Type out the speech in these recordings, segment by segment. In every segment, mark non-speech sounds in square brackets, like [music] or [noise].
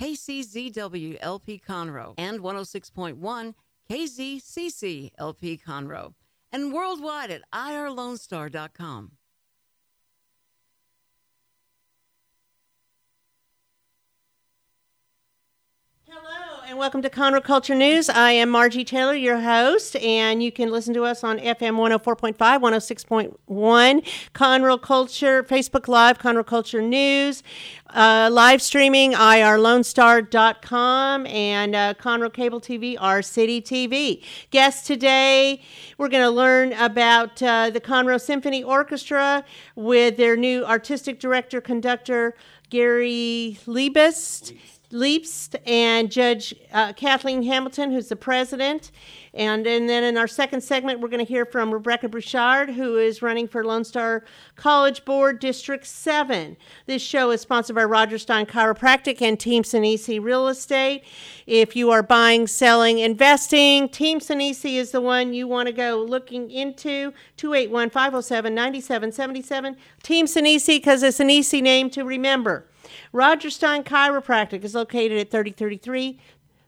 KCZW LP Conroe and 106.1 KZCC LP Conroe and worldwide at irlonestar.com. Hello, and welcome to Conroe Culture News. I am Margie Taylor, your host, and you can listen to us on FM 104.5, 106.1, Conroe Culture, Facebook Live, Conroe Culture News, uh, live streaming, irlonestar.com, and uh, Conroe Cable TV, our City TV. Guest today, we're going to learn about uh, the Conroe Symphony Orchestra with their new artistic director, conductor, Gary Liebest. Leaps and Judge uh, Kathleen Hamilton, who's the president. And, and then in our second segment, we're going to hear from Rebecca Bouchard, who is running for Lone Star College Board District 7. This show is sponsored by Roger Stein Chiropractic and Team Sinisi Real Estate. If you are buying, selling, investing, Team Sinisi is the one you want to go looking into. 281 507 9777. Team Sinisi, because it's an easy name to remember. Roger Stein Chiropractic is located at 3033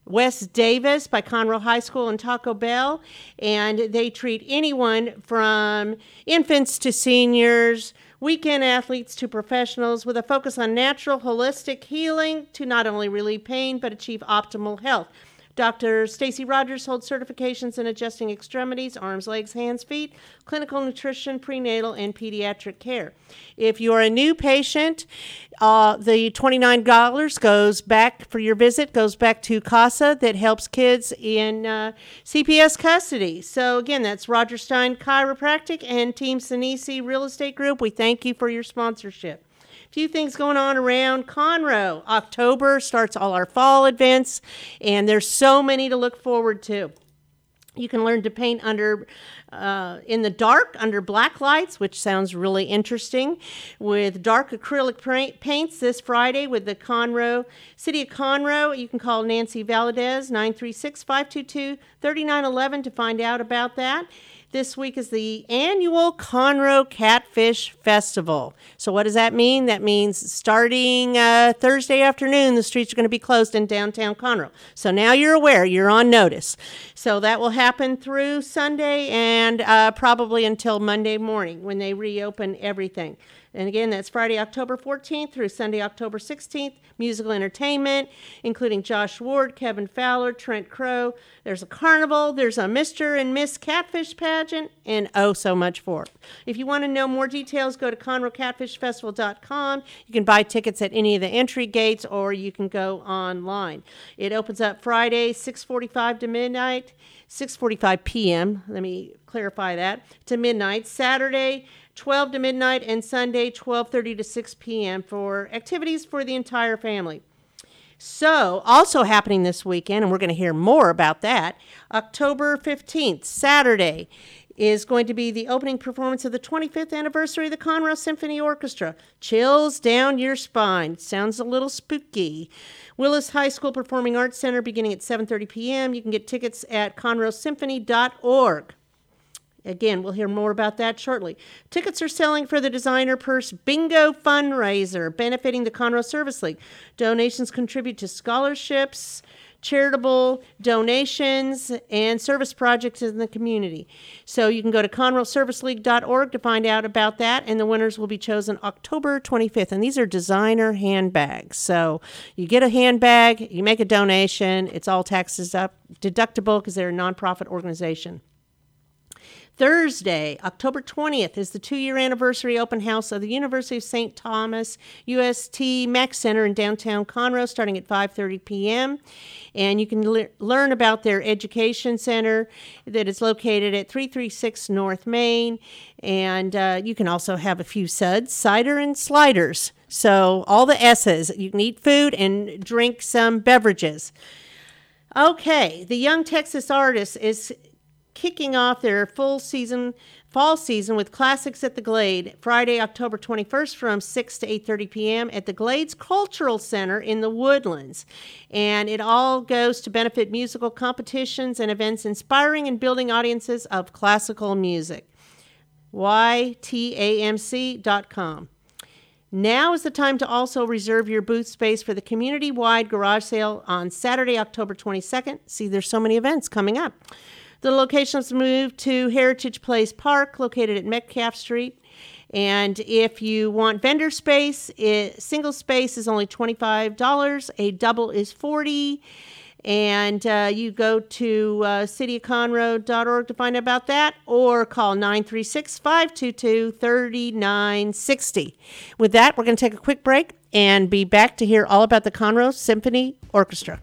West Davis by Conroe High School and Taco Bell, and they treat anyone from infants to seniors, weekend athletes to professionals, with a focus on natural, holistic healing to not only relieve pain but achieve optimal health. Dr. Stacy Rogers holds certifications in adjusting extremities, arms, legs, hands, feet, clinical nutrition, prenatal, and pediatric care. If you're a new patient, uh, the $29 goes back for your visit, goes back to CASA that helps kids in uh, CPS custody. So, again, that's Roger Stein Chiropractic and Team Sinisi Real Estate Group. We thank you for your sponsorship few things going on around Conroe. October starts all our fall events, and there's so many to look forward to. You can learn to paint under uh, in the dark under black lights, which sounds really interesting, with dark acrylic paints this Friday with the Conroe City of Conroe. You can call Nancy Valadez 936 522 3911 to find out about that. This week is the annual Conroe Catfish Festival. So, what does that mean? That means starting uh, Thursday afternoon, the streets are going to be closed in downtown Conroe. So, now you're aware, you're on notice. So, that will happen through Sunday and uh, probably until Monday morning when they reopen everything. And again, that's Friday, October 14th through Sunday, October 16th. Musical entertainment, including Josh Ward, Kevin Fowler, Trent Crow. There's a carnival, there's a Mr. and Miss Catfish pageant, and oh, so much more. If you want to know more details, go to ConroeCatfishFestival.com. You can buy tickets at any of the entry gates, or you can go online. It opens up Friday, 6:45 to midnight. 6:45 p.m. Let me clarify that to midnight. Saturday, 12 to midnight, and Sunday, 12:30 to 6 p.m. for activities for the entire family. So, also happening this weekend, and we're going to hear more about that. October 15th, Saturday, is going to be the opening performance of the 25th anniversary of the Conroe Symphony Orchestra. Chills down your spine. Sounds a little spooky. Willis High School Performing Arts Center beginning at 7:30 p.m. You can get tickets at conroesymphony.org. Again, we'll hear more about that shortly. Tickets are selling for the Designer Purse Bingo fundraiser benefiting the Conroe Service League. Donations contribute to scholarships, charitable donations, and service projects in the community. So you can go to conroeserviceleague.org to find out about that, and the winners will be chosen October 25th. And these are designer handbags. So you get a handbag, you make a donation, it's all taxes up deductible because they're a nonprofit organization. Thursday, October 20th, is the two year anniversary open house of the University of St. Thomas UST Mac Center in downtown Conroe, starting at 5:30 p.m. And you can le- learn about their education center that is located at 336 North Main. And uh, you can also have a few suds, cider, and sliders. So all the S's. You can eat food and drink some beverages. Okay, the Young Texas Artist is kicking off their full season fall season with classics at the glade friday october 21st from 6 to 8.30 p.m at the glades cultural center in the woodlands and it all goes to benefit musical competitions and events inspiring and building audiences of classical music ytamc.com now is the time to also reserve your booth space for the community wide garage sale on Saturday, October 22nd. See, there's so many events coming up. The location is moved to Heritage Place Park, located at Metcalf Street. And if you want vendor space, it, single space is only $25, a double is 40 and uh, you go to uh, cityofconroe.org to find out about that or call 936-522-3960 with that we're going to take a quick break and be back to hear all about the conroe symphony orchestra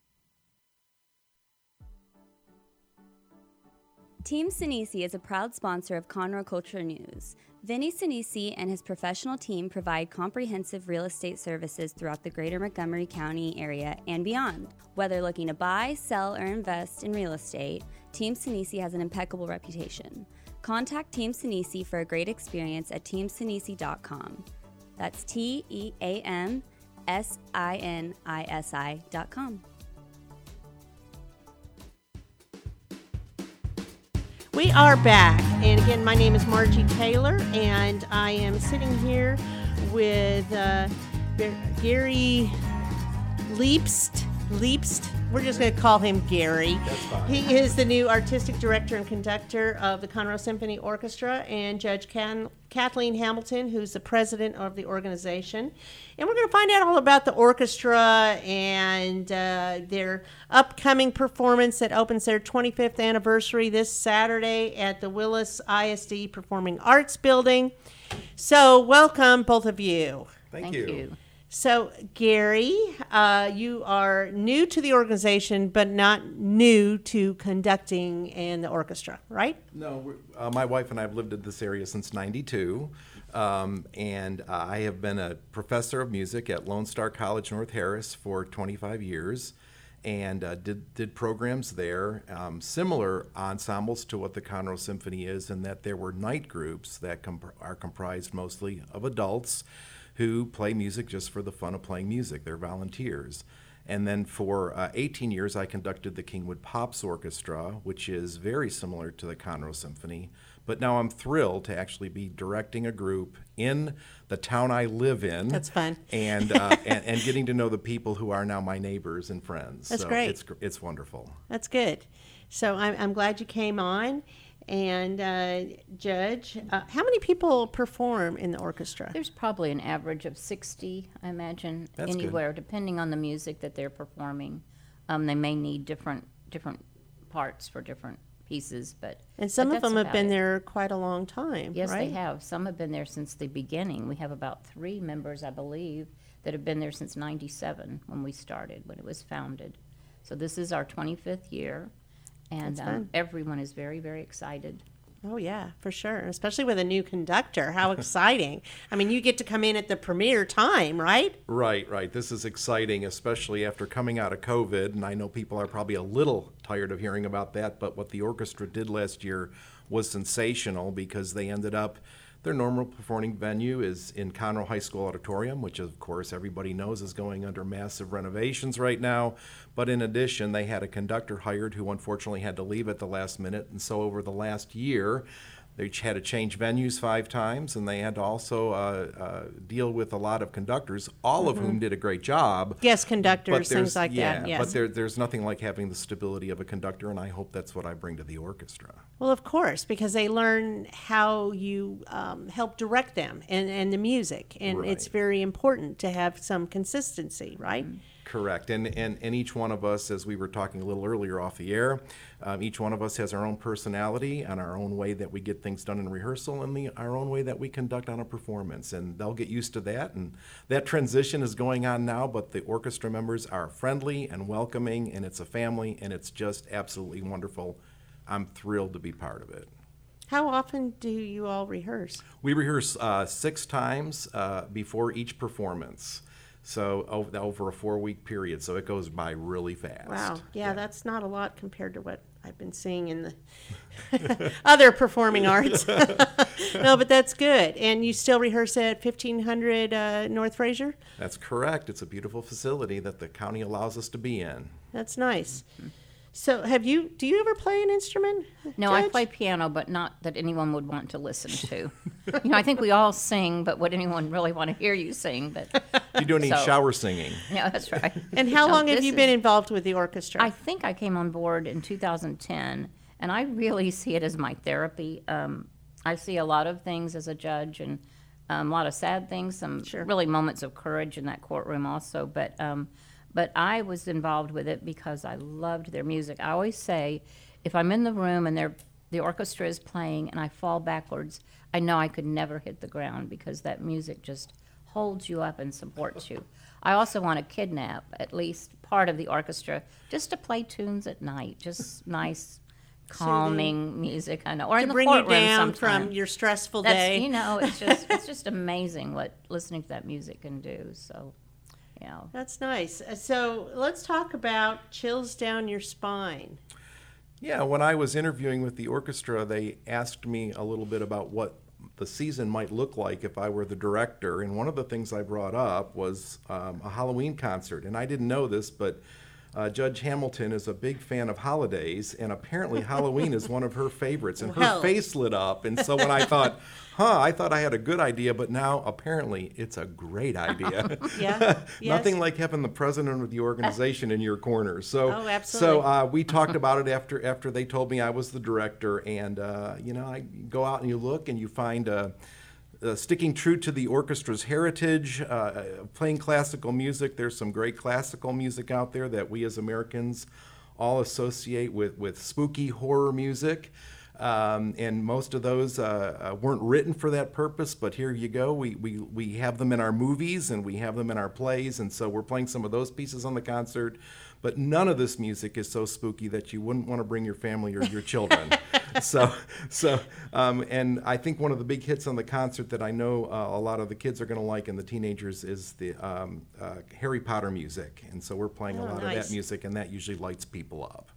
Team Sinisi is a proud sponsor of Conroe Culture News. Vinny Sinisi and his professional team provide comprehensive real estate services throughout the greater Montgomery County area and beyond. Whether looking to buy, sell, or invest in real estate, Team Sinisi has an impeccable reputation. Contact Team Sinisi for a great experience at teamsinisi.com. That's T E A M S I N I S I.com. We are back. And again, my name is Margie Taylor, and I am sitting here with uh, Gary Leapst. We're just going to call him Gary. That's fine. He is the new artistic director and conductor of the Conroe Symphony Orchestra, and Judge Can- Kathleen Hamilton, who's the president of the organization. And we're going to find out all about the orchestra and uh, their upcoming performance that opens their 25th anniversary this Saturday at the Willis ISD Performing Arts Building. So, welcome, both of you. Thank, you. So, Gary, uh, you are new to the organization, but not new to conducting in the orchestra, right? No, uh, my wife and I have lived in this area since '92, um, and I have been a professor of music at Lone Star College North Harris for 25 years, and uh, did did programs there, um, similar ensembles to what the Conroe Symphony is, in that there were night groups that comp- are comprised mostly of adults who play music just for the fun of playing music. They're volunteers. And then for uh, 18 years, I conducted the Kingwood Pops Orchestra, which is very similar to the Conroe Symphony. But now I'm thrilled to actually be directing a group in the town I live in. That's fun. And, uh, [laughs] and, and getting to know the people who are now my neighbors and friends. That's so great. It's, it's wonderful. That's good. So, I'm, I'm glad you came on. And, uh, Judge, uh, how many people perform in the orchestra? There's probably an average of 60, I imagine, That's good. anywhere, depending on the music that they're performing. Um, they may need different different parts for different pieces, but And some but of them have been it. there quite a long time, Yes, right? they have. Some have been there since the beginning. We have about three members, I believe, that have been there since 97 when we started, when it was founded. So this is our 25th year, and um, everyone is very, very excited. Oh yeah, for sure. Especially with a new conductor. How [laughs] exciting. I mean, you get to come in at the premiere time, right? Right, right. This is exciting, especially after coming out of COVID. And I know people are probably a little tired of hearing about that, but what the orchestra did last year was sensational because they ended up. Their normal performing venue is in Conroe High School Auditorium, which of course everybody knows is going under massive renovations right now. But in addition, they had a conductor hired who unfortunately had to leave at the last minute. And so over the last year, they had to change venues five times, and they had to also uh, uh, deal with a lot of conductors, all of whom did a great job. Yes, conductors, But things there's- like yeah, that. Yes. but there, there's nothing like having the stability of a conductor, and I hope that's what I bring to the orchestra. Well, of course, because they learn how you um, help direct them and, and the music. And it's very important to have some consistency, right? Correct. And, and, and each one of us, as we were talking a little earlier off the air, um, each one of us has our own personality and our own way that we get things done in rehearsal and the, our own way that we conduct on a performance. And they'll get used to that. And that transition is going on now, but the orchestra members are friendly and welcoming, and it's a family, and it's just absolutely wonderful. I'm thrilled to be part of it. How often do you all rehearse? We rehearse uh, six times uh, before each performance. So o- over a four week period. So it goes by really fast. Wow. Yeah, that's not a lot compared to what I've been seeing in the [laughs] other performing arts. [laughs] no, but that's good. And you still rehearse at 1500 uh, North Fraser? That's correct. It's a beautiful facility that the county allows us to be in. That's nice. So, have you, do you ever play an instrument? No, I play piano, but not that anyone would want to listen to. you know, I think we all sing, but would anyone really want to hear you sing? But [laughs] You do any So- shower singing? [laughs] yeah, that's right. And how No, long have you been is- involved with the orchestra? I think I came on board in 2010, and I really see it as my therapy. Um, I see a lot of things as a judge, and um, a lot of sad things, some Sure. really moments of courage in that courtroom also. But um, but I was involved with it because I loved their music. I always say, if I'm in the room and they're, the orchestra is playing and I fall backwards, I know I could never hit the ground because that music just holds you up and supports you. I also want to kidnap at least part of the orchestra just to play tunes at night, just nice, calming music. I know, or to in the bring you courtroom down sometime. from your stressful That's day. you know, it's just it's [laughs] just amazing what listening to that music can do. So, you know, That's nice. Uh, So let's talk about chills down your spine. Yeah, when I was interviewing with the orchestra, they asked me a little bit about what the season might look like if I were the director. And one of the things I brought up was um, a Halloween concert. And I didn't know this, but uh, Judge Hamilton is a big fan of holidays, and apparently [laughs] Halloween is one of her favorites. And her Well. face lit up. And so when I thought, [laughs] huh, I thought I had a good idea, but now apparently it's a great [laughs] idea. Yeah. Nothing Yes. like having the president of the organization in your corner. So, Oh, so uh, we talked about it after after they told me I was the director, and uh, you know, I go out and you look and you find. Uh, uh, sticking true to the orchestra's heritage, uh, playing classical music. There's some great classical music out there that we as Americans all associate with, with spooky horror music. Um, and most of those uh, uh, weren't written for that purpose, but here you go. We, we, we have them in our movies and we have them in our plays, and so we're playing some of those pieces on the concert. But none of this music is so spooky that you wouldn't want to bring your family or your children. [laughs] so, so, um, and I think one of the big hits on the concert that I know uh, a lot of the kids are going to like and the teenagers is the um, uh, Harry Potter music, and so we're playing a Oh, lot of that music, and that usually lights people up.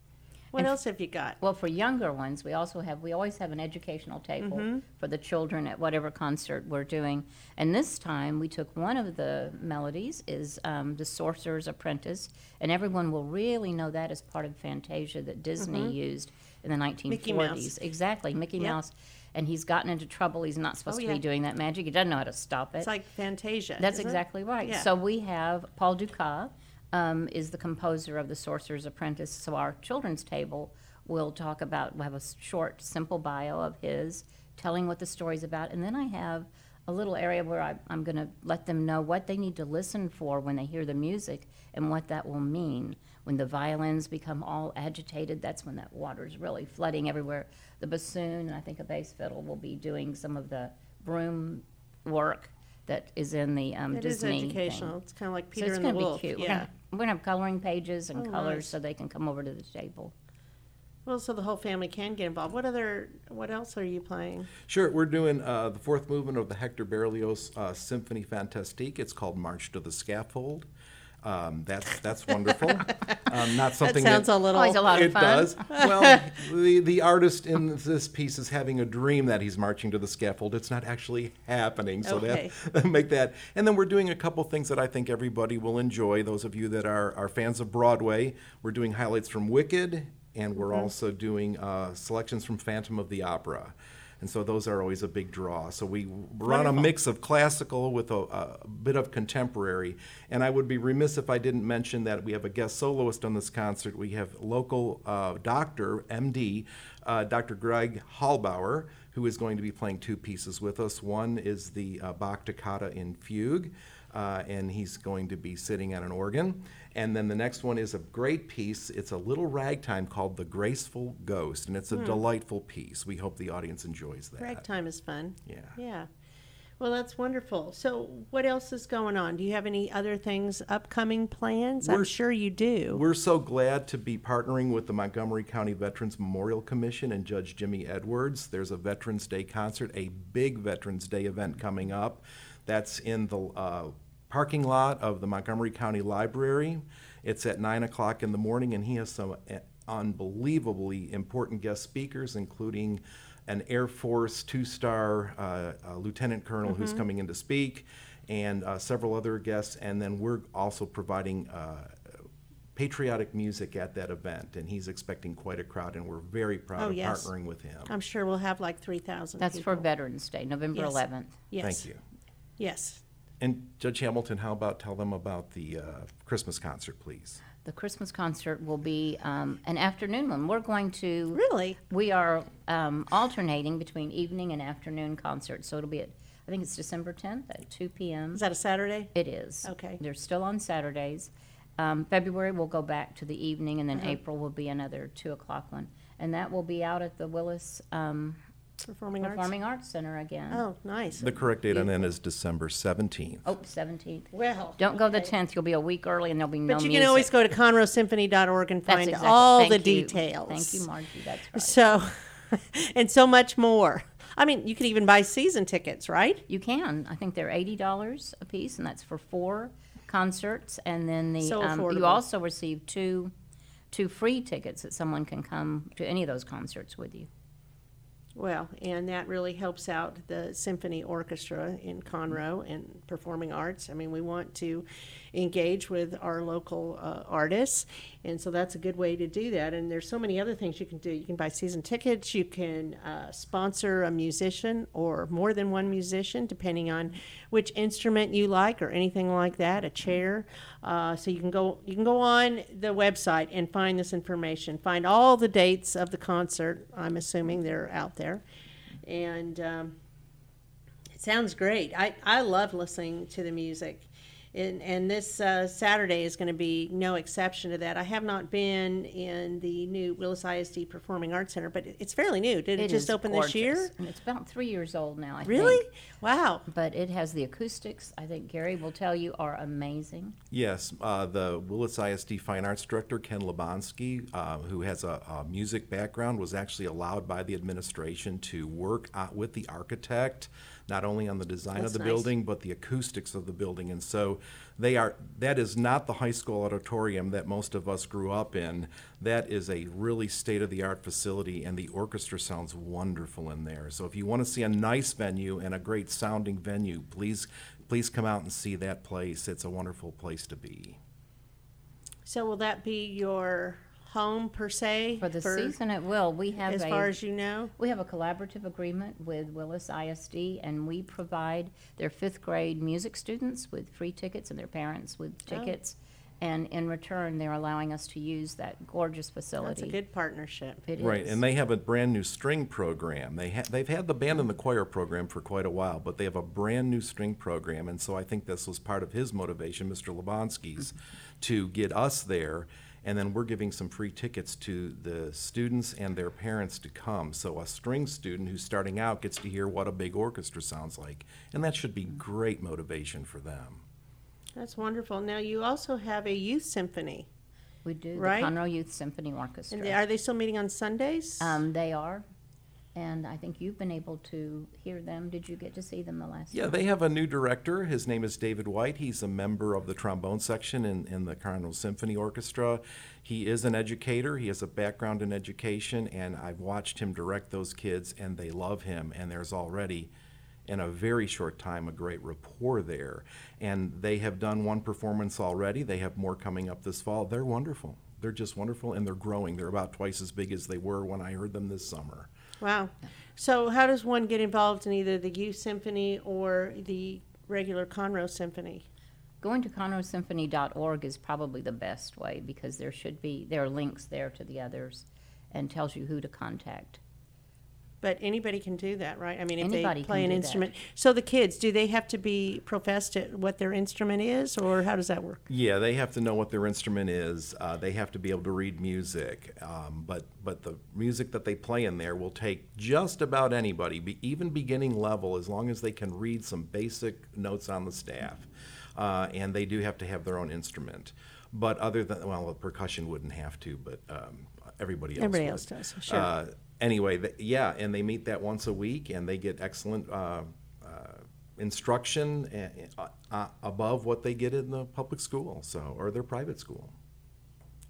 What else have you got? Well, for younger ones, we also have, we always have an educational table Mm-hmm. for the children at whatever concert we're doing. And this time, we took one of the melodies is um, The Sorcerer's Apprentice, and everyone will really know that as part of Fantasia that Disney used in the 1940s. Mm-hmm. Mickey. Exactly, Mickey Yep. Mouse. And he's gotten into trouble. He's not supposed Oh, to be doing that magic. He doesn't know how to stop it. It's like Fantasia. That's isn't it? exactly right. Yeah. So we have Paul Dukas um, is the composer of The Sorcerer's Apprentice. So our children's table will talk about, we'll have a short, simple bio of his, telling what the story's about. And then I have a little area where I, I'm going to let them know what they need to listen for when they hear the music and what that will mean. When the violins become all agitated, that's when that water's really flooding everywhere. The bassoon, and I think a bass fiddle will be doing some of the broom work that is in the um, It is Disney. thing. educational. It's kind of like So Peter it's and the gonna be Wolf. cute. We're Yeah. gonna, we're gonna have coloring pages and Oh, colors nice. so they can come over to the table. Well, so the whole family can get involved. What other? What else are you playing? Sure, we're doing uh, the fourth movement of the Hector Berlioz uh, Symphonie Fantastique. It's called March to the Scaffold. Um, that's that's wonderful. um, not something that sounds a little- Always a lot of it fun. does. [laughs] Well, the the artist in this piece is having a dream that he's marching to the scaffold. It's not actually happening. So Okay. that [laughs] make that. And then we're doing a couple things that I think everybody will enjoy. Those of you that are are fans of Broadway, we're doing highlights from Wicked, and we're also doing uh, selections from Phantom of the Opera. And so those are always a big draw. So we run a Wonderful. mix of classical with a, a bit of contemporary. And I would be remiss if I didn't mention that we have a guest soloist on this concert. We have local uh, doctor, MD, uh, Dr. Greg Hallbauer, who is going to be playing two pieces with us. One is the uh, Bach Toccata in Fugue, uh, and he's going to be sitting at an organ. And then the next one is a great piece. It's a little ragtime called The Graceful Ghost, and it's a delightful piece. We hope the audience enjoys that. Ragtime is fun. Yeah. Yeah. Well, that's wonderful. So, what else is going on? Do you have any other things, upcoming plans? I'm We're- sure you do. We're so glad to be partnering with the Montgomery County Veterans Memorial Commission and Judge Jimmy Edwards. There's a Veterans Day concert, a big Veterans Day event coming up. That's in the uh, parking lot of the Montgomery County Library. It's at 9 o'clock in the morning, and he has some uh, unbelievably important guest speakers, including an Air Force two star uh, uh, lieutenant colonel who's coming in to speak, and uh, several other guests. And then we're also providing uh, patriotic music at that event, and he's expecting quite a crowd, and we're very proud Oh, of yes. partnering with him. I'm sure we'll have like 3,000 That's for. Veterans Day, November Yes. 11th. Yes. Thank you. Yes. And Judge Hamilton, how about tell them about the uh, Christmas concert, please? The Christmas concert will be um, an afternoon one. We're going to. Really? We are um, alternating between evening and afternoon concerts. So it'll be at, I think it's December 10th at 2 p.m. Is that a Saturday? It is. Okay. They're still on Saturdays. Um, February will go back to the evening, and then Uh-huh. April will be another 2 o'clock one. And that will be out at the Willis um, Performing arts? Arts Center again. Oh, nice. The correct date on that is December 17th. Oh, 17th. Well. Don't go the okay. 10th. You'll be a week early, and there'll be no But you music. can always go to conroesymphony.org and That's find exactly- all the thank you. details. Thank you, Margie. That's right. So, [laughs] and so much more. I mean, you can even buy season tickets, right? You can. I think they're eighty dollars a piece, and that's for four concerts. And then the So um, affordable. you also receive two two free tickets that someone can come to any of those concerts with you. Well, and that really helps out the symphony orchestra in Conroe and performing arts. I mean, we want to engage with our local uh, artists, and so that's a good way to do that. And there's so many other things you can do. You can buy season tickets. You can uh, sponsor a musician or more than one musician, depending on which instrument you like or anything like that. A chair. Uh, so you can go you can go on the website and find this information. Find all the dates of the concert. I'm assuming they're out there, and um, it sounds great. I I love listening to the music. And, and this uh, Saturday is going to be no exception to that. I have not been in the new Willis ISD Performing Arts Center, but it's fairly new. Did it, just is open this year? And it's about three years old now. I Really? think. Wow. But it has the acoustics. I think Gary will tell you are amazing. Yes, uh, the Willis ISD Fine Arts Director, Ken Labansky, uh, who has a, a music background, was actually allowed by the administration to work uh, with the architect, not only on the design That's of the nice. building, but the acoustics of the building. And so they are, that is not the high school auditorium that most of us grew up in. That is a really state-of-the-art facility, and the orchestra sounds wonderful in there. So if you want to see a nice venue and a great sounding venue, please, please come out and see that place. It's a wonderful place to be. So will that be your home per se For the season, it will. We have as a, far as you know? We have a collaborative agreement with Willis ISD, and we provide their fifth grade music students with free tickets and their parents with tickets. Oh. tickets. And in return, they're allowing us to use that gorgeous facility. That's a good partnership. It Right, is. and they have a brand new string program. They ha- they've had the band and the choir program for quite a while, but they have a brand new string program, and so I think this was part of his motivation, Mr. Lebonsky's, mm-hmm. to get us there. And then we're giving some free tickets to the students and their parents to come. So a string student who's starting out gets to hear what a big orchestra sounds like. And that should be great motivation for them. That's wonderful. Now, you also have a youth symphony. We do, the Right. Conroe Youth Symphony Orchestra. And they- are they still meeting on Sundays? Um, they are, and I think you've been able to hear them. Did you get to see them the last Yeah, time? they have a new director. His name is David White. He's a member of the trombone section in, in the Cardinal Symphony Orchestra. He is an educator. He has a background in education, and I've watched him direct those kids, and they love him. And there's already, in a very short time, a great rapport there. And they have done one performance already. They have more coming up this fall. They're wonderful. They're just wonderful, and they're growing. They're about twice as big as they were when I heard them this summer. Wow. So, how does one get involved in either the youth symphony or the regular Conroe symphony? Going to conroesymphony.org is probably the best way because there should be, there are links there to the others and tells you who to contact. But anybody can do that, right? I mean, if Anybody they play an do that. instrument. So the kids, do they have to be professed at what their instrument is, or how does that work? Yeah, they have to know what their instrument is. Uh, they have to be able to read music. Um, but but the music that they play in there will take just about anybody, be, even beginning level, as long as they can read some basic notes on the staff. Uh, and they do have to have their own instrument. But other than well, the percussion wouldn't have to, but um, everybody else. Everybody would. else does, sure. Uh, anyway, th- yeah, and they meet that once a week, and they get excellent uh, uh, instruction above what they get in the public school, so or their private school.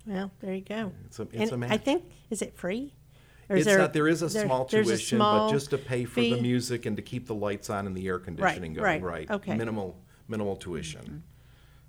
Well, there you go. It's a- it's and a I match. think is it free? Or it's not. There is a there- small there's a tuition, small but just to pay for the music and to keep the lights on and the air conditioning going. right, okay. Minimal minimal tuition.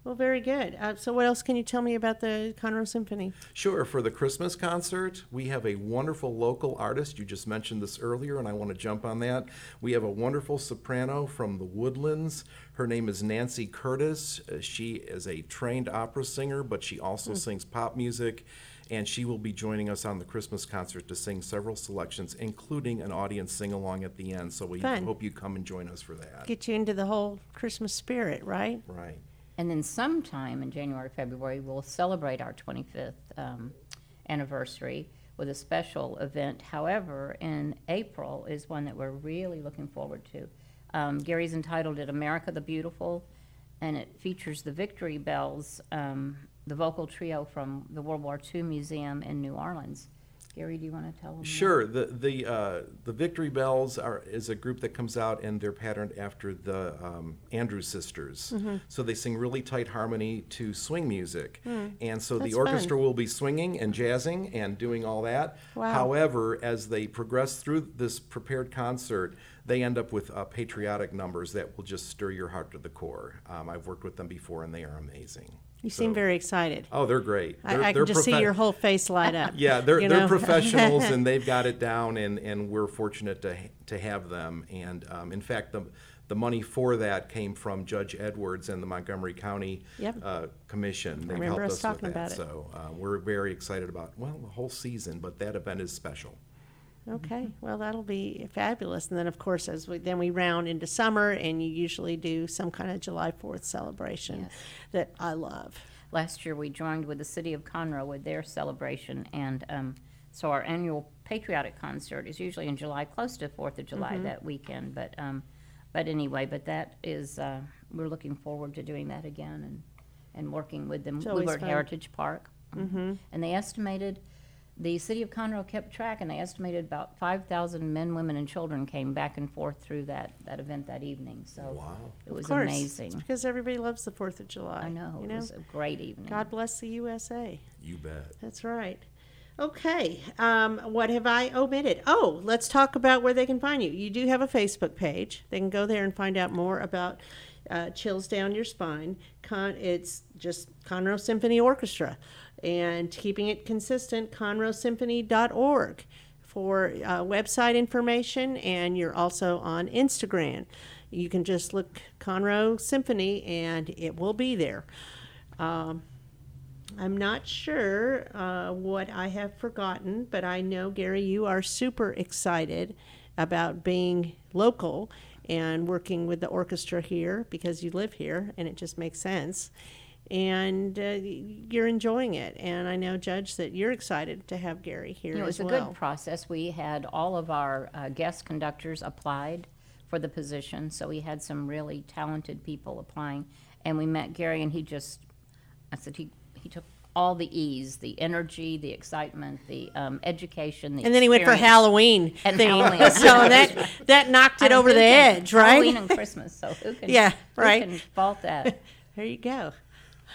Well, very good. Uh, so, what else can you tell me about the Conroe Symphony? Sure. For the Christmas concert, we have a wonderful local artist. You just mentioned this earlier, and I want to jump on that. We have a wonderful soprano from the Woodlands. Her name is Nancy Curtis. Uh, she is a trained opera singer, but she also sings pop music. And she will be joining us on the Christmas concert to sing several selections, including an audience sing along at the end. So we Fun. hope you come and join us for that. Get you into the whole Christmas spirit, right? Right. And then sometime in January, February, we'll celebrate our 25th um, anniversary with a special event. However, in April is one that we're really looking forward to. Um, Gary's entitled it America the Beautiful, and it features the Victory Belles, um, the vocal trio from the World War II Museum in New Orleans. Gary, do you want to tell them? more? Sure. The the uh, the Victory Belles are is a group that comes out and they're patterned after the um, Andrews Sisters. Mm-hmm. So they sing really tight harmony to swing music, and so. That's the orchestra fun. will be swinging and jazzing and doing all that. Wow. However, as they progress through this prepared concert, they end up with uh, patriotic numbers that will just stir your heart to the core. Um, I've worked with them before, and they are amazing. You seem very excited. Oh, they're great. I, They're- I they're can just see your whole face light up. [laughs] yeah, they're, you they're professionals and [laughs] they've got it down, and, and we're fortunate to, to have them. And um, in fact, the, the money for that came from Judge Edwards and the Montgomery County Yep. uh, Commission. Remember helped us us talking with that. about it. So uh, we're very excited about, well, the whole season, but that event is special. Okay, well, that'll be fabulous. And then, of course, as we, then we round into summer, and you usually do some kind of July 4th celebration Yes. that I love. Last year, we joined with the city of Conroe with their celebration, and um, so our annual patriotic concert is usually in July, close to Fourth of July that weekend. But um, but anyway, but that is uh, we're looking forward to doing that again and and working with them. It's we always were at fun. Heritage Park, and they estimated. The city of Conroe kept track, and they estimated about 5,000 men, women, and children came back and forth through that, that event that evening. So Wow. it was of course, amazing. It's because everybody loves the 4th of July. I know, You it know? was a great evening. God bless the USA. You bet. That's right. Okay, um, what have I omitted? Oh, let's talk about where they can find you. You do have a Facebook page. They can go there and find out more about uh, Chills Down Your Spine. Con- it's just Conroe Symphony Orchestra. And keeping it consistent, conroesymphony.org for uh, website information. And you're also on Instagram. You can just look Conroe Symphony and it will be there. Um, I'm not sure uh, what I have forgotten, but I know, Gary, you are super excited about being local and working with the orchestra here because you live here and it just makes sense. and uh, you're enjoying it. And I know, Judge, that you're excited to have Gary here You know, it as was a good process. We had all of our uh, guest conductors applied for the position, so we had some really talented people applying. And we met Gary, and he just, I said, he, he took all the ease, the energy, the excitement, the um, education, the and then he went for experience. Halloween [laughs] And theme. Halloween. [laughs] so that that knocked I it mean, over who the can- edge, right? Halloween and [laughs] Christmas, so who can? Yeah, who right. can fault that? There you go.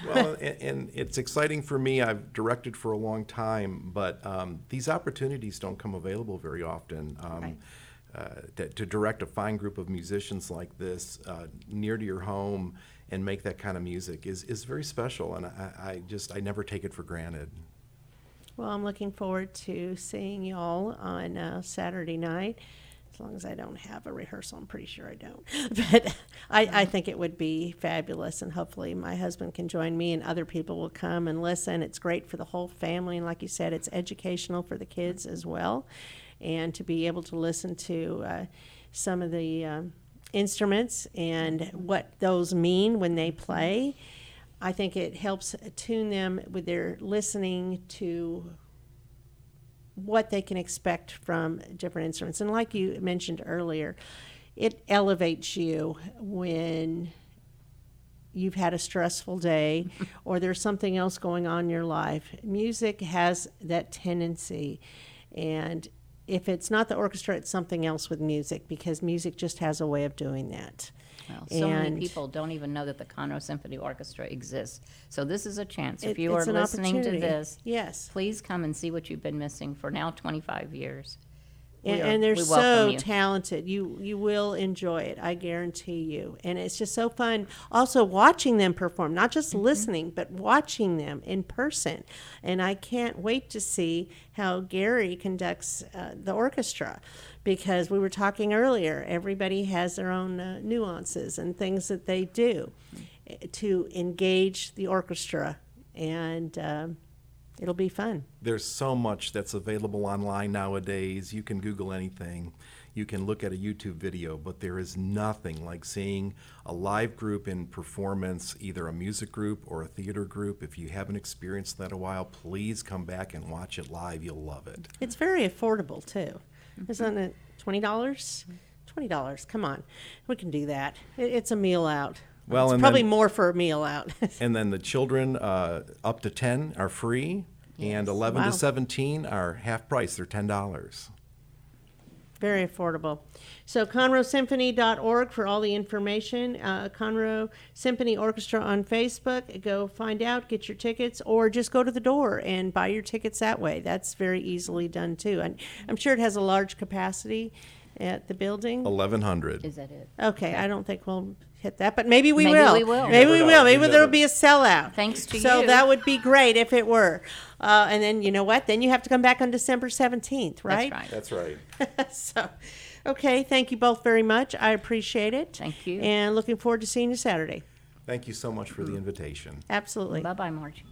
well, and, and it's exciting for me. I've directed for a long time, but um, these opportunities don't come available very often. Um, uh, to, to direct a fine group of musicians like this uh, near to your home and make that kind of music is, is very special, and I, I just I never take it for granted. Well, I'm looking forward to seeing y'all on uh, Saturday night. As long as I don't have a rehearsal, I'm pretty sure I don't. [laughs] But I, I think it would be fabulous, and hopefully my husband can join me, and other people will come and listen. It's great for the whole family, and like you said, it's educational for the kids as well, and to be able to listen to uh, some of the um, instruments and what those mean when they play. I think it helps attune them with their listening to what they can expect from different instruments. And like you mentioned earlier, it elevates you when you've had a stressful day [laughs] or there's something else going on in your life. Music has that tendency. And if it's not the orchestra, it's something else with music because music just has a way of doing that. Well, so many people don't even know that the Conroe Symphony Orchestra exists. So this is a chance. If It- you are listening to this, Yes. please come and see what you've been missing for now 25 years. We and, are- and they're so talented. You you will enjoy it, I guarantee you. And it's just so fun. Also watching them perform, not just Mm-hmm. listening, but watching them in person. And I can't wait to see how Gary conducts uh, the orchestra, because we were talking earlier. Everybody has their own uh, nuances and things that they do eh, to engage the orchestra, and um, it'll be fun. There's so much that's available online nowadays. You can Google anything. You can look at a YouTube video, but there is nothing like seeing a live group in performance, either a music group or a theater group. If you haven't experienced that a while, please come back and watch it live. You'll love it. It's very affordable too, mm-hmm. isn't it? Twenty dollars. Mm-hmm. Twenty dollars. Come on, we can do that. It's a meal out. Well, it's and probably then- more for a meal out. [laughs] And then the children uh, up to 10 are free, and 11 Wow. to 17 are half price. They're $10. Very affordable. So conroesymphony.org for all the information. Uh, Conroe Symphony Orchestra on Facebook. Go find out, get your tickets, or just go to the door and buy your tickets that way. That's very easily done too. And I'm sure it has a large capacity at the building. 1100. Is that it? Okay, I don't think we'll hit that, but maybe we Maybe will. we will. You Maybe never we know. will. You Maybe there'll know. be a sellout. Thanks to you. so you. that would be great if it were. Uh, and then you know what? Then you have to come back on December seventeenth, right? That's right. That's [laughs] right. so, okay. Thank you both very much. I appreciate it. Thank you. And looking forward to seeing you Saturday. Thank you so much for the invitation. Absolutely. Bye bye, Margie.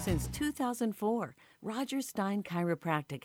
Since 2004, Roger Stein Chiropractic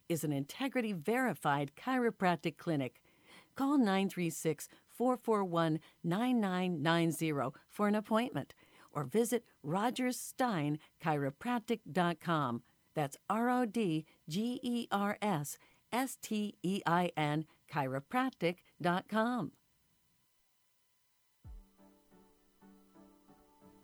is an integrity verified chiropractic clinic. Call 936 441 9990 for an appointment or visit rogerssteinchiropractic.com. That's R O D G E R S S T E I N chiropractic.com.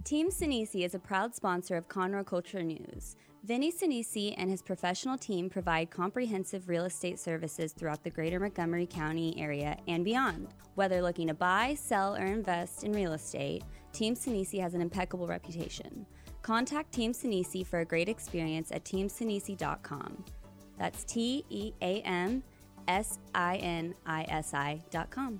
Team Sinisi is a proud sponsor of Conroe Culture News. Vinny Sinisi and his professional team provide comprehensive real estate services throughout the greater Montgomery County area and beyond. Whether looking to buy, sell, or invest in real estate, Team Sinisi has an impeccable reputation. Contact Team Sinisi for a great experience at teamsinisi.com. That's T E A M S I N I S I.com.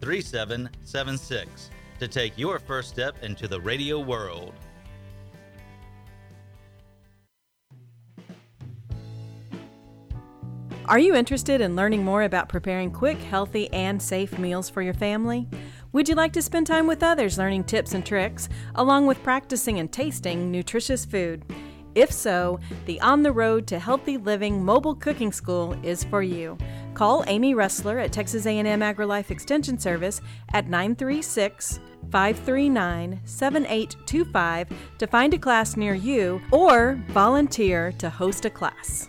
3776 to take your first step into the radio world. Are you interested in learning more about preparing quick, healthy, and safe meals for your family? Would you like to spend time with others learning tips and tricks, along with practicing and tasting nutritious food? If so, the On the Road to Healthy Living Mobile Cooking School is for you. Call Amy Ressler at Texas A&M AgriLife Extension Service at 936 539 7825 to find a class near you or volunteer to host a class.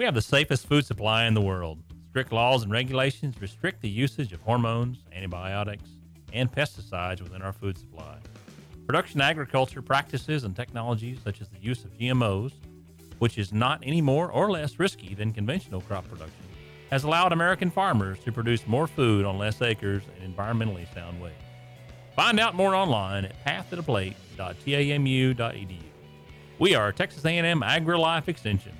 We have the safest food supply in the world. Strict laws and regulations restrict the usage of hormones, antibiotics, and pesticides within our food supply. Production agriculture practices and technologies such as the use of GMOs, which is not any more or less risky than conventional crop production, has allowed American farmers to produce more food on less acres in environmentally sound ways. Find out more online at pathtotheplate.tamu.edu. We are Texas A&M AgriLife Extension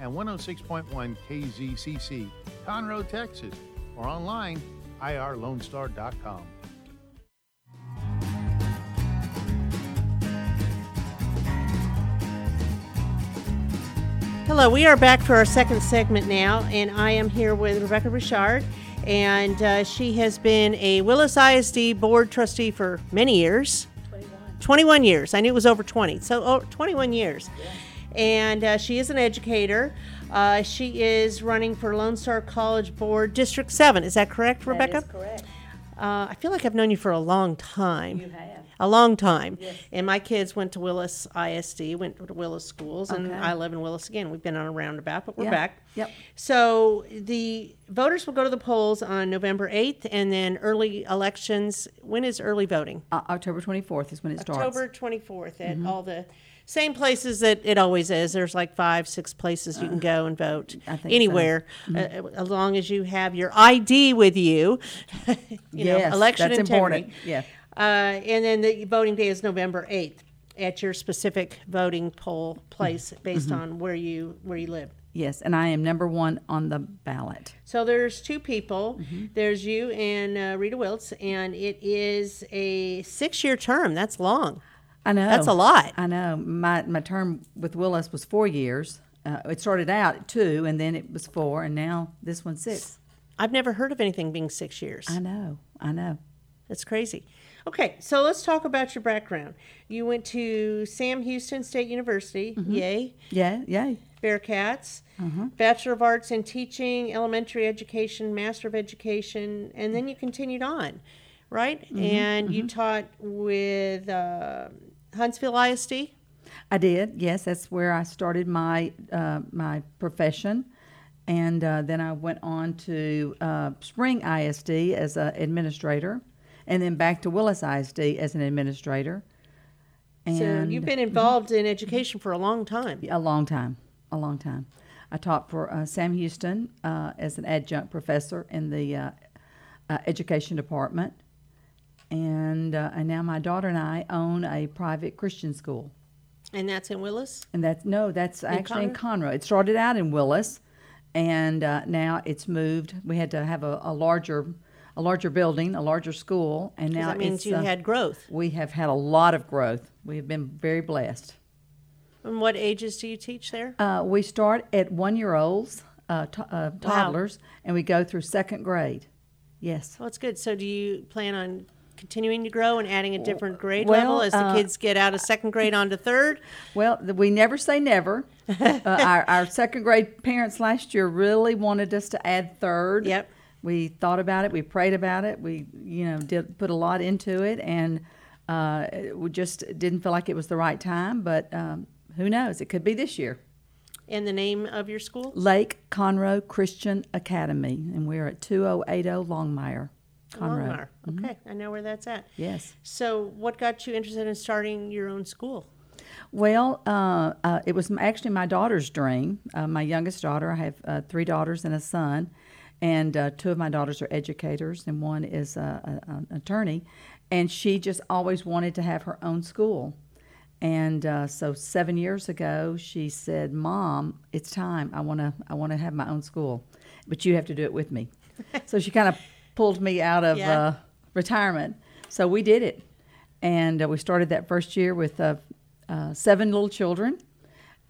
and 106.1 KZCC, Conroe, Texas, or online, irlonestar.com. Hello, we are back for our second segment now, and I am here with Rebecca Richard, and uh, she has been a Willis ISD board trustee for many years. 21. 21 years. I knew it was over 20. So, oh, 21 years. Yeah. And uh, she is an educator. Uh, she is running for Lone Star College Board District 7. Is that correct, Rebecca? That is correct. Uh, I feel like I've known you for a long time. You have. A long time. Yes. And my kids went to Willis ISD, went to Willis schools, and I live in Willis again. We've been on a roundabout, but we're Yeah. back. Yep. So the voters will go to the polls on November 8th, and then early elections. When is early voting? Uh, October 24th is when it starts. October 24th at Mhm. all the same places that it always is. There's like five, six places you can go and vote Uh, think so. anywhere, Mhm. uh, as long as you have your ID with you. [laughs] you know, Yes, election that's integrity. important. Yeah. Uh, and then the voting day is November 8th at your specific voting poll place based Mhm. on where you where you live. Yes, and I am number one on the ballot. So there's two people. Mm-hmm. There's you and uh, Rita Wiltz, and it is a six-year term. That's long. I know. That's a lot. I know. My my term with Willis was four years. Uh, it started out at two, and then it was four, and now this one's six. I've never heard of anything being six years. I know. I know. That's crazy. Okay, so let's talk about your background. You went to Sam Houston State University, Mhm. yay. Yeah, yay. Bearcats, Mhm. Bachelor of Arts in Teaching, Elementary Education, Master of Education, and then you continued on, right? Mhm, And you taught with uh, Huntsville ISD. I did. Yes, that's where I started my uh, my profession, and uh, then I went on to uh, Spring ISD as an administrator, and then back to Willis ISD as an administrator. so And- you've been involved in education for a long time. A long time, a long time. I taught for uh, Sam Houston uh, as an adjunct professor in the uh, uh, education department, and uh, and now my daughter and I own a private Christian school. And that's in Willis? And that's no, that's actually in Conroe. It started out in Willis, and uh, now it's moved. We had to have a, a larger, a larger building, a larger school, and now that means it's, you uh, had growth. We have had a lot of growth. We have been very blessed. And what ages do you teach there? Uh, we start at one year olds, uh, to, uh, toddlers, and we go through second grade. Yes. Well, it's good. So, do you plan on continuing to grow and adding a different grade Well, level as the uh, kids get out of second grade onto third? Well, we never say never. [laughs] uh, our, our second grade parents last year really wanted us to add third. Yep. We thought about it. We prayed about it. We, you know, did put a lot into it, and uh, we just didn't feel like it was the right time. But um, who knows? It could be this year. And the name of your school? Lake Conroe Christian Academy, and we're at 2080 Longmire. Conroe. Longmire. Okay, I know where that's at. Yes. So, what got you interested in starting your own school? Well, uh, uh, it was actually my daughter's dream. Uh, my youngest daughter, I have uh, three daughters and a son, and uh, two of my daughters are educators, and one is uh, a, an attorney. And she just always wanted to have her own school. And uh, so seven years ago, she said, "Mom, it's time. I want to. I want to have my own school, but you have to do it with me." [laughs] so she kind of pulled me out of Yeah. uh, retirement. So we did it, and uh, we started that first year with uh, uh, seven little children,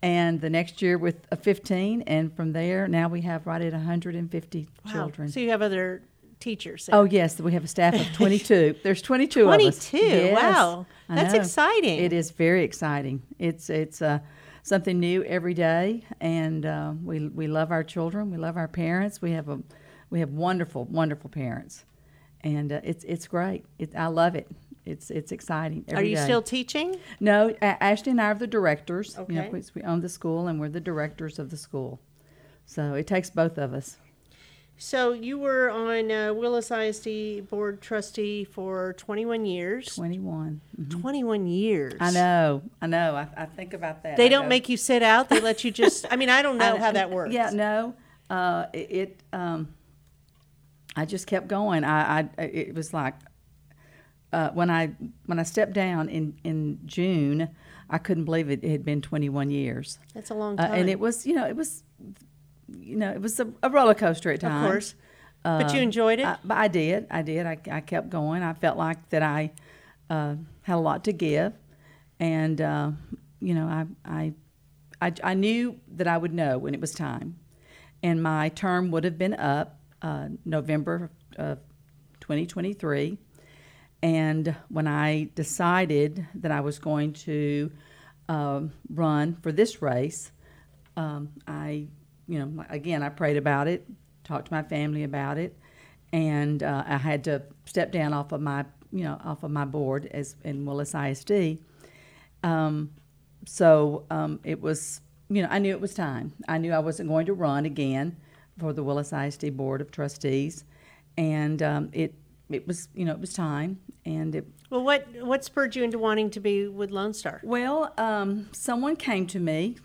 and the next year with uh, 15, and from there now we have right at 150 Wow. children. So, you have other teachers there. Oh yes, we have a staff of 22. [laughs] There's 22 of us. 22? Yes, Wow. That's exciting. It is very exciting. It's it's uh, something new every day, and uh, we we love our children. We love our parents. We have a we have wonderful wonderful parents, and uh, it's it's great. It, I love it. It's it's exciting. Are you day. still teaching? No, A- Ashley and I are the directors. You know, Okay. we, we own the school, and we're the directors of the school. So it takes both of us. So, you were on uh, Willis ISD board trustee for 21 years. 21. 21 years. I know. I know. I, I think about that. They I don't go- make you sit out. They let you just. I mean, I don't [laughs] know I- how that works. Yeah, no. Uh, it, it um, I just kept going. I, I it was like uh, when I when I stepped down in in June, I couldn't believe it, it had been 21 years. That's a long Uh, time. and it was, you know, it was, you know, it was a, a roller coaster at times. Of course. But you enjoyed it? I, but I did. I did. I, I kept going. I felt like that I uh, had a lot to give, and uh, you know, I, I, I, I knew that I would know when it was time, and my term would have been up uh, November of 2023. And when I decided that I was going to um, run for this race, um, I, you know, again, I prayed about it, talked to my family about it, and uh, I had to step down off of my, you know, off of my board as in Willis ISD. Um, so um, it was, you know, I knew it was time. I knew I wasn't going to run again for the Willis ISD Board of Trustees, and um, it it was, you know, it was time, and it Well, what what spurred you into wanting to be with Lone Star? well, um, someone came to me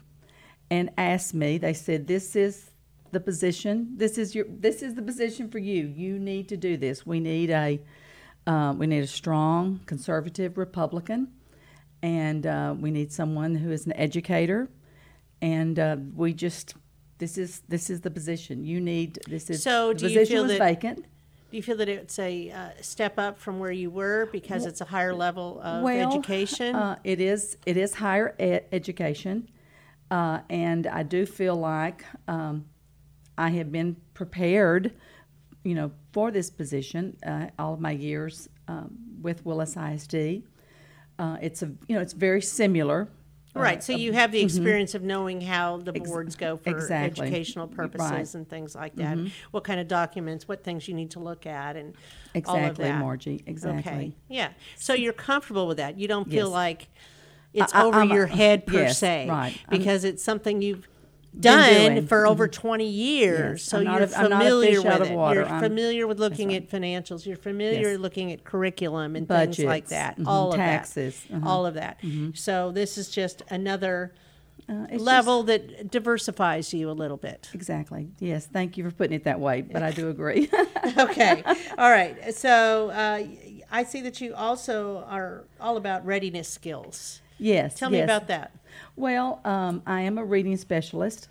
and asked me. They said, "This is the position. This is your. This is the position for you. You need to do this. We need a. Uh, we need a strong conservative Republican, and uh, we need someone who is an educator, and uh, we just. This is this is the position you need. This is So, the do you position feel was that vacant. Do you feel that it's a uh, step up from where you were because Well- it's a higher level of well, education? Uh, it is. It is higher ed- education, uh, and I do feel like um, I have been prepared, you know, for this position uh, all of my years um, with Willis ISD. Uh, it's a you know it's very similar. Uh, right. So you have the mhm. experience of knowing how the Ex- boards go for exactly. educational purposes Right. and things like that. Mhm. What kind of documents, what things you need to look at, and all of Exactly, that. Margie, exactly. Okay. Yeah. So you're comfortable with that. You don't feel Yes. like it's I- I- over I'm your head per yes, se, right. I'm- Because it's something you've done for over Mhm. 20 years. Yes, So you're a- I'm not a familiar with it. water. You're I'm- familiar with looking at financials. You're familiar Yes. looking at curriculum and things like Budgets, that. mhm, All of taxes, that. uh-huh. All of that. Mhm. So this is just another Uh, level that diversifies you a little bit. Exactly. Yes. Thank you for putting it that way, but I do [laughs] agree. [laughs] okay. All right. So uh, I see that you also are all about readiness skills. Yes. Tell me yes. about that. Well, um, I am a reading specialist,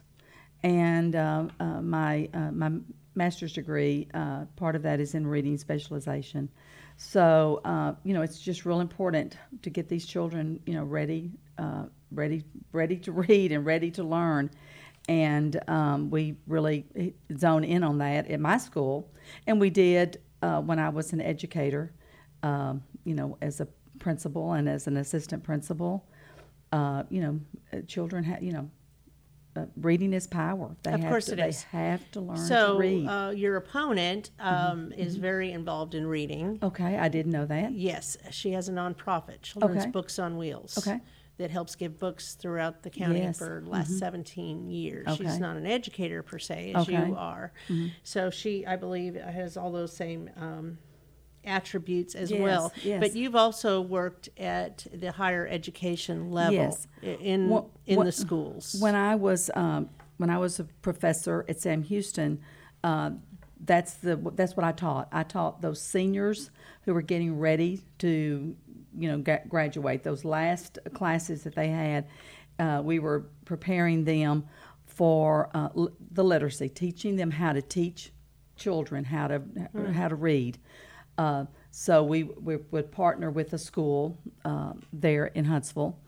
and uh, uh, my uh, my master's degree uh, part of that is in reading specialization. So uh, you know, it's just real important to get these children you know ready, uh, ready, ready to read and ready to learn. And um, we really zone in on that at my school, and we did when I was an educator. Um, you know, as a principal and as an assistant principal uh, you know, uh, children have, you know, uh, reading is power. They of have course to, it they is. have to learn so, to read. uh, your opponent um, is very involved in reading. okay, I didn't know that. Yes, she has a nonprofit, Children's Okay. Books on Wheels. Okay. That helps give books throughout the county Yes. for the last Mhm. 17 years. Okay. She's not an educator per se, as Okay. you are. Mhm. So she, I believe, has all those same um, attributes as Yes, well. yes. But you've also worked at the higher education level Yes. in in the schools. When I was um, when I was a professor at Sam Houston, uh, that's the that's what I taught. I taught those seniors who were getting ready to, you know, gra- graduate. Those last classes that they had, uh, we were preparing them for uh, l- the literacy, teaching them how to teach children how to Mm. how to read. Uh, so we, we would partner with a school uh, there in Huntsville,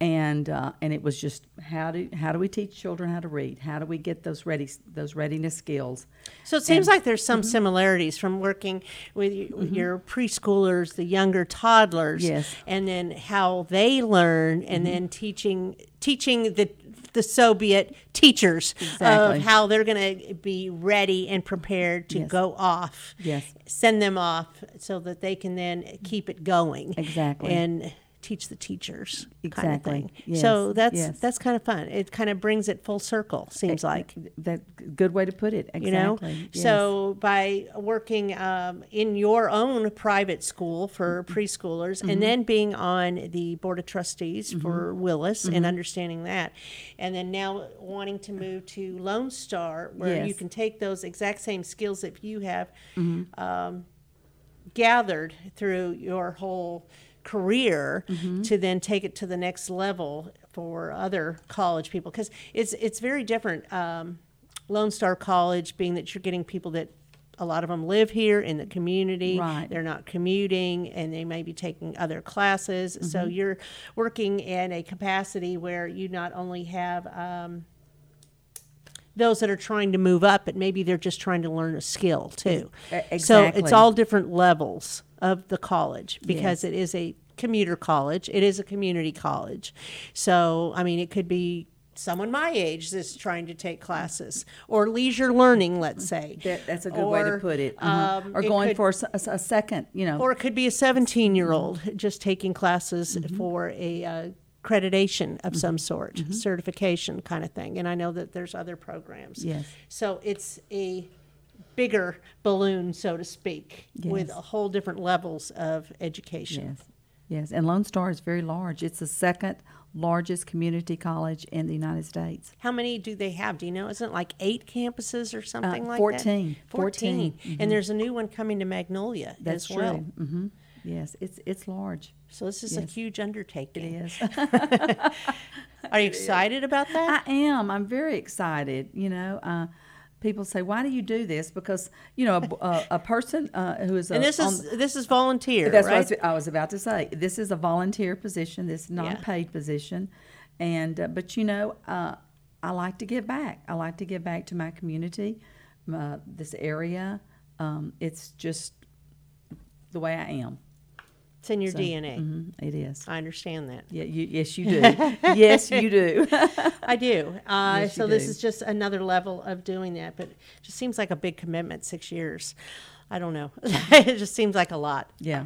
and uh, and it was just how do how do we teach children how to read? How do we get those ready those readiness skills? So it seems And- like there's some Mhm. similarities from working with y- your preschoolers, the younger toddlers, Yes. and then how they learn, and Mhm. then teaching teaching the the Soviet teachers Exactly. of how they're going to be ready and prepared to Yes. go off. Yes. Send them off so that they can then keep it going. Exactly. And teach the teachers kind of Exactly. thing. So that's yes. that's kind of fun. It kind of brings it full circle. Seems like that good way to put it. you know Yes. so by working um, in your own private school for preschoolers Mhm. and then being on the board of trustees Mhm. for willis and Mhm. understanding that and then now wanting to move to lone star where you can take those exact same skills that you have Mhm. um, gathered through your whole career Mm-hmm. to then take it to the next level for other college people because it's it's very different um, lone star college being that you're getting people that a lot of them live here in the community Right. they're not commuting and they may be taking other classes so Mhm. you're working in a capacity where you not only have um, those that are trying to move up, but maybe they're just trying to learn a skill too. E- So it's all different levels of the college because Yes. it is a commuter college. It is a community college. So, I mean, it could be someone my age that's trying to take classes or leisure learning, let's say. That, that's a good way to put it. Uh-huh. um, or it going could- for a second, you know. or it could be a 17 year old just taking classes Mm-hmm. for a uh, accreditation of mm-hmm. some sort, mm-hmm. certification kind of thing. And I know that there's other programs. Yes. So it's a bigger balloon, so to speak, with a whole different levels of education. Yes, yes, and Lone Star is very large. It's the second largest community college in the United States. How many do they have? Do you know? Isn't it like eight campuses or something uh, like 14. that? 14. 14. And mm-hmm. there's a new one coming to Magnolia That's as well. true. hmm Yes, it's it's large. So this is a huge undertaking. It is. [laughs] Are you excited about that? I am. I'm very excited. You know, uh, people say, "Why do you do this?" Because you know, a, a, a person uh, who is a, And this is on- this is volunteer, That's right? what I was, I was about to say. This is a volunteer position. This is not Yeah. a paid position, and uh, but you know, uh, I like to give back. I like to give back to my community, uh, this area. Um, it's just the way I am. It's in your So, DNA. mhm, it is. I understand that. Yeah, you, yes, you do. [laughs] yes, you do. [laughs] I do. Uh, Yes, so this is just another level of doing that, but it just seems like a big commitment. Six years. I don't know. [laughs] it just seems like a lot. Yeah.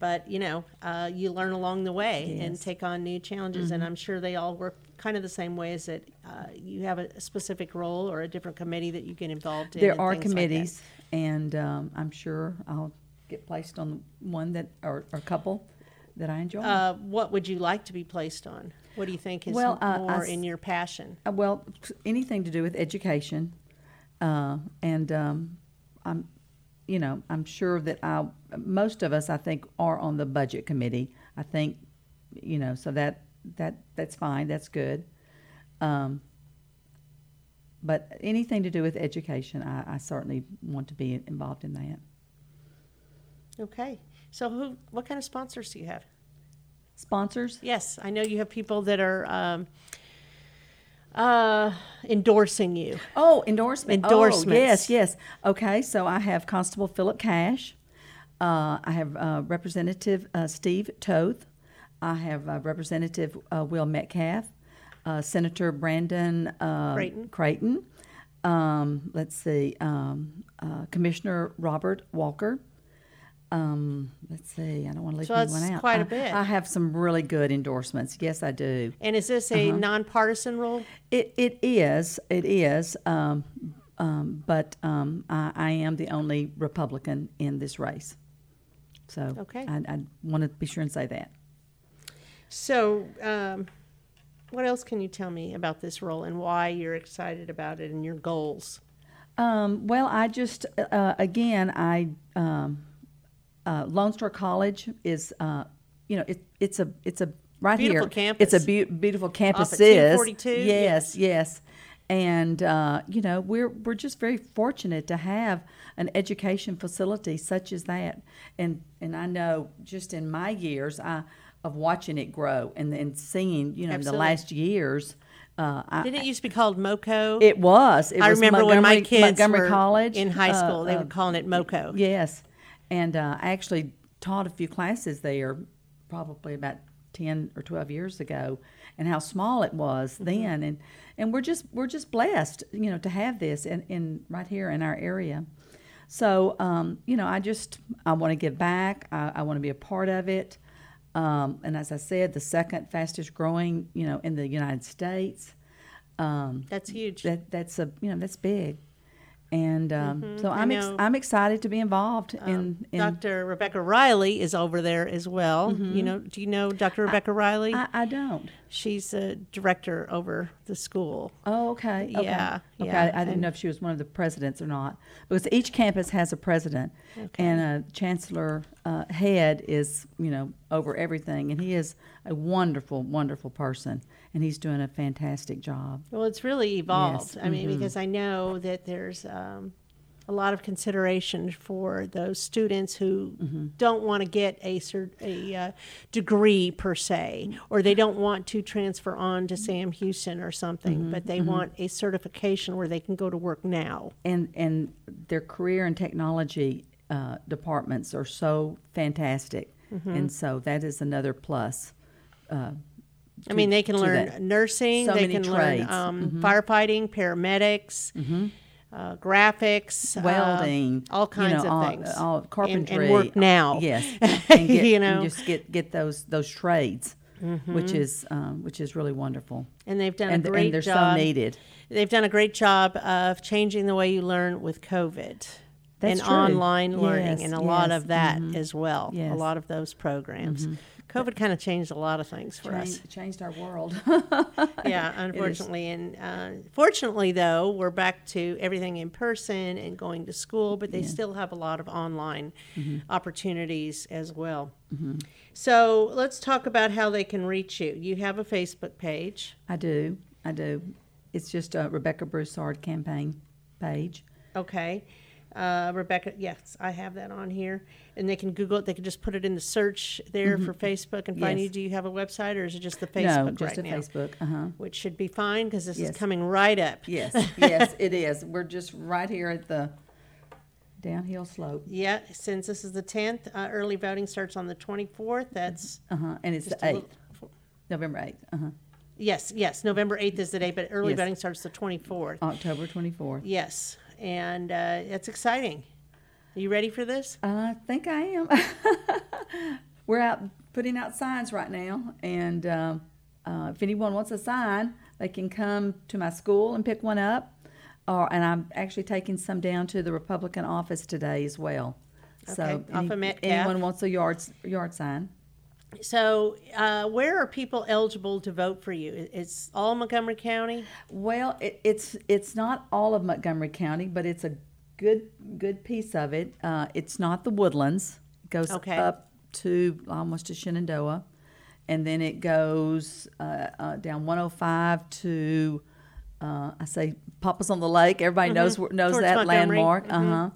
But you know, uh, you learn along the way and take on new challenges, and Mhm. I'm sure they all work kind of the same way. Is that uh, you have a specific role or a different committee that you get involved in? There are things like committees, and um, I'm sure I'll get placed on one that, or, or a couple, that I enjoy. Uh, what would you like to be placed on? What do you think is Well, uh, more s- in your passion? Uh, well, anything to do with education, uh, and um, I'm, you know, I'm sure that I, most of us, I think, are on the budget committee. I think, you know, so that that that's fine. That's good. Um, but anything to do with education, I, I certainly want to be involved in that. Okay. So who? What kind of sponsors do you have? Sponsors? Yes, I know you have people that are um, uh, endorsing you. Oh, endorsement. Endorsements. Oh, yes, yes. Okay, so I have Constable Philip Cash. Uh, I have uh, Representative uh, Steve Toth. I have uh, Representative uh, Will Metcalf. Uh, Senator Brandon uh, Creighton. Creighton. Um, let's see. Um, uh, Commissioner Robert Walker. Um, let's see. I don't want to leave So anyone out. quite a I- bit. I have some really good endorsements. Yes, I do. And is this a Uh-huh. nonpartisan role? It it is it is, um, um, but um, I, I am the only Republican in this race. So Okay. I, I want to be sure and say that. So, um, what else can you tell me about this role and why you're excited about it and your goals? Um, well, I just uh, again I um, uh, Lone Star College is uh, you know it, it's a it's a right Beautiful here campus. it's a beau- beautiful campus Off at is 1042? yes yes and uh, you know we're we're just very fortunate to have an education facility such as that and and I know just in my years I of watching it grow and and seeing you know in the last years. Uh, I, Didn't it used to be called MoCo? it was. It I was remember when my kids Montgomery were College in high uh, school, they uh, were calling it MoCo. Yes, and uh, I actually taught a few classes there, probably about ten or twelve years ago, and how small it was Mm-hmm. then, and and we're just we're just blessed, you know, to have this in, in right here in our area. So um, you know, I just I want to give back. I, I want to be a part of it. Um, and as I said, the second fastest growing, you know, in the United States. Um, That's huge. That that's a you know that's big, and um, Mhm, so I I'm ex- I'm excited to be involved in, in Dr. Rebecca Riley is over there as well. You know, do you know Dr. Rebecca Riley? Mm-hmm. I, I don't. She's a director over the school. Oh, okay. okay. Yeah, Okay. yeah, I, I didn't know if she was one of the presidents or not, because each campus has a president, and a chancellor uh, head is you know over everything, and he is a wonderful, wonderful person, and he's doing a fantastic job. Well, it's really evolved. Yes, I mean, mhm. because I know that there's um, a lot of consideration for those students who Mm-hmm. don't want to get a a uh, degree per se, or they don't want to transfer on to Sam Houston or something, Mhm, but they mhm. want a certification where they can go to work now. and and their career and technology uh, departments are so fantastic, Mhm. and so that is another plus. Uh, I mean, they can learn that. nursing, So they can trades. learn um, Mhm. firefighting, paramedics, Mhm. uh, graphics, uh, welding, all you kinds know, of all- things, all carpentry, and, work now. Yes, [laughs] and get, you and know, just get get those those trades, which Mhm. is um, which is really wonderful. and they've done and, a great and they're job. so needed. They've done a great job of changing the way you learn with COVID. That's and true. online learning, Yes, and a lot of that mhm. as well. A lot of those programs. Mhm. COVID kind of changed a lot of things for us. Changed, changed our world. [laughs] yeah, [laughs] unfortunately. And uh, fortunately, though, we're back to everything in person and going to school, but they Yeah. still have a lot of online Mhm. opportunities as well. Mhm. So let's talk about how they can reach you. You have a Facebook page. I do, I do. It's just a Rebecca Broussard campaign page. Okay. Uh, Rebecca, yes, I have that on here. And they can Google it. They can just put it in the search there Mhm. for Facebook and find Yes. you. Do you have a website or is it just the Facebook? No, just right now? Facebook, uh-huh. Which should be fine because this Yes. is coming right up. Yes, [laughs] yes, it is. We're just right here at the downhill slope. Yeah, since this is the 10th, uh, early voting starts on the 24th. That's Uh-huh, and it's the 8th, November 8th, uh-huh. Yes, yes. November 8th is the day, but early Yes. voting starts the 24th. October 24th. Yes, and uh, it's exciting. Are you ready for this? I think I am. [laughs] We're out putting out signs right now, and um, uh, if anyone wants a sign, they can come to my school and pick one up. Or, and I'm actually taking some down to the Republican office today as well. So Okay, off any- anyone wants a yard yard sign? So, uh, where are people eligible to vote for you? It's all Montgomery County? Well, it, it's it's not all of Montgomery County, but it's a good good piece of it. Uh, it's not the Woodlands. It goes Okay. up to almost to Shenandoah, and then it goes uh, uh, down 105 to uh, I say Papa's on the Lake. Everybody knows Mhm. where- knows Towards that Montgomery. landmark. Mhm. Uh huh.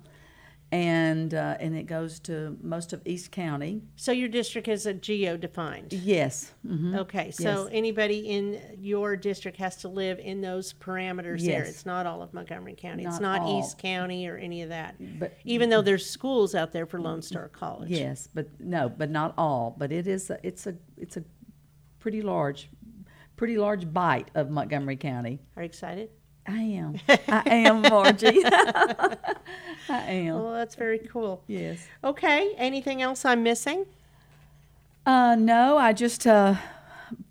And uh, and it goes to most of East County. So, your district is a geo defined? Yes. mhm. Okay, so Yes. anybody in your district has to live in those parameters there. It's not all of Montgomery County. It's Not not all. East County or any of that. But- Even though there's schools out there for Lone Star College. Yes, but no, but not all. But it is. A, it's a. It's a pretty large, pretty large bite of Montgomery County. Are you excited? I am. I am, Margie. [laughs] I am. Well, that's very cool. Yes. Okay, anything else I'm missing? Uh, no, I just uh,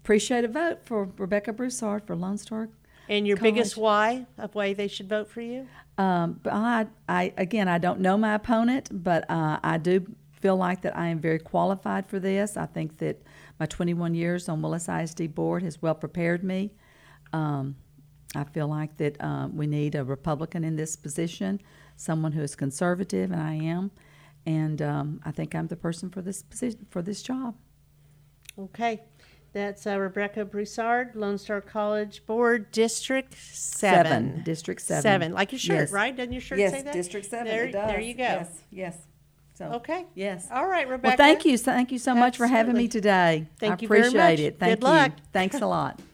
appreciate a vote for Rebecca Broussard for Lone Star. And your biggest why of why they should vote for you? Um, but I, I again, I don't know my opponent, but uh, I do feel like that I am very qualified for this. I think that my 21 years on Willis ISD board has well prepared me. Um, I feel like that um, we need a Republican in this position, someone who is conservative, and I am, and um, I think I'm the person for this position for this job. Okay, that's uh, Rebecca Broussard, Lone Star College Board, District Seven. Seven, District Seven. Seven, like your shirt, Yes. right? Doesn't your shirt yes, say that? District Seven. There, there you go. Yes, yes. So Okay. Yes. All right, Rebecca. Well, thank you. Thank you so much for having me today. Thank I you very appreciate much. it. Thank Good luck. you. Thanks a lot. [laughs]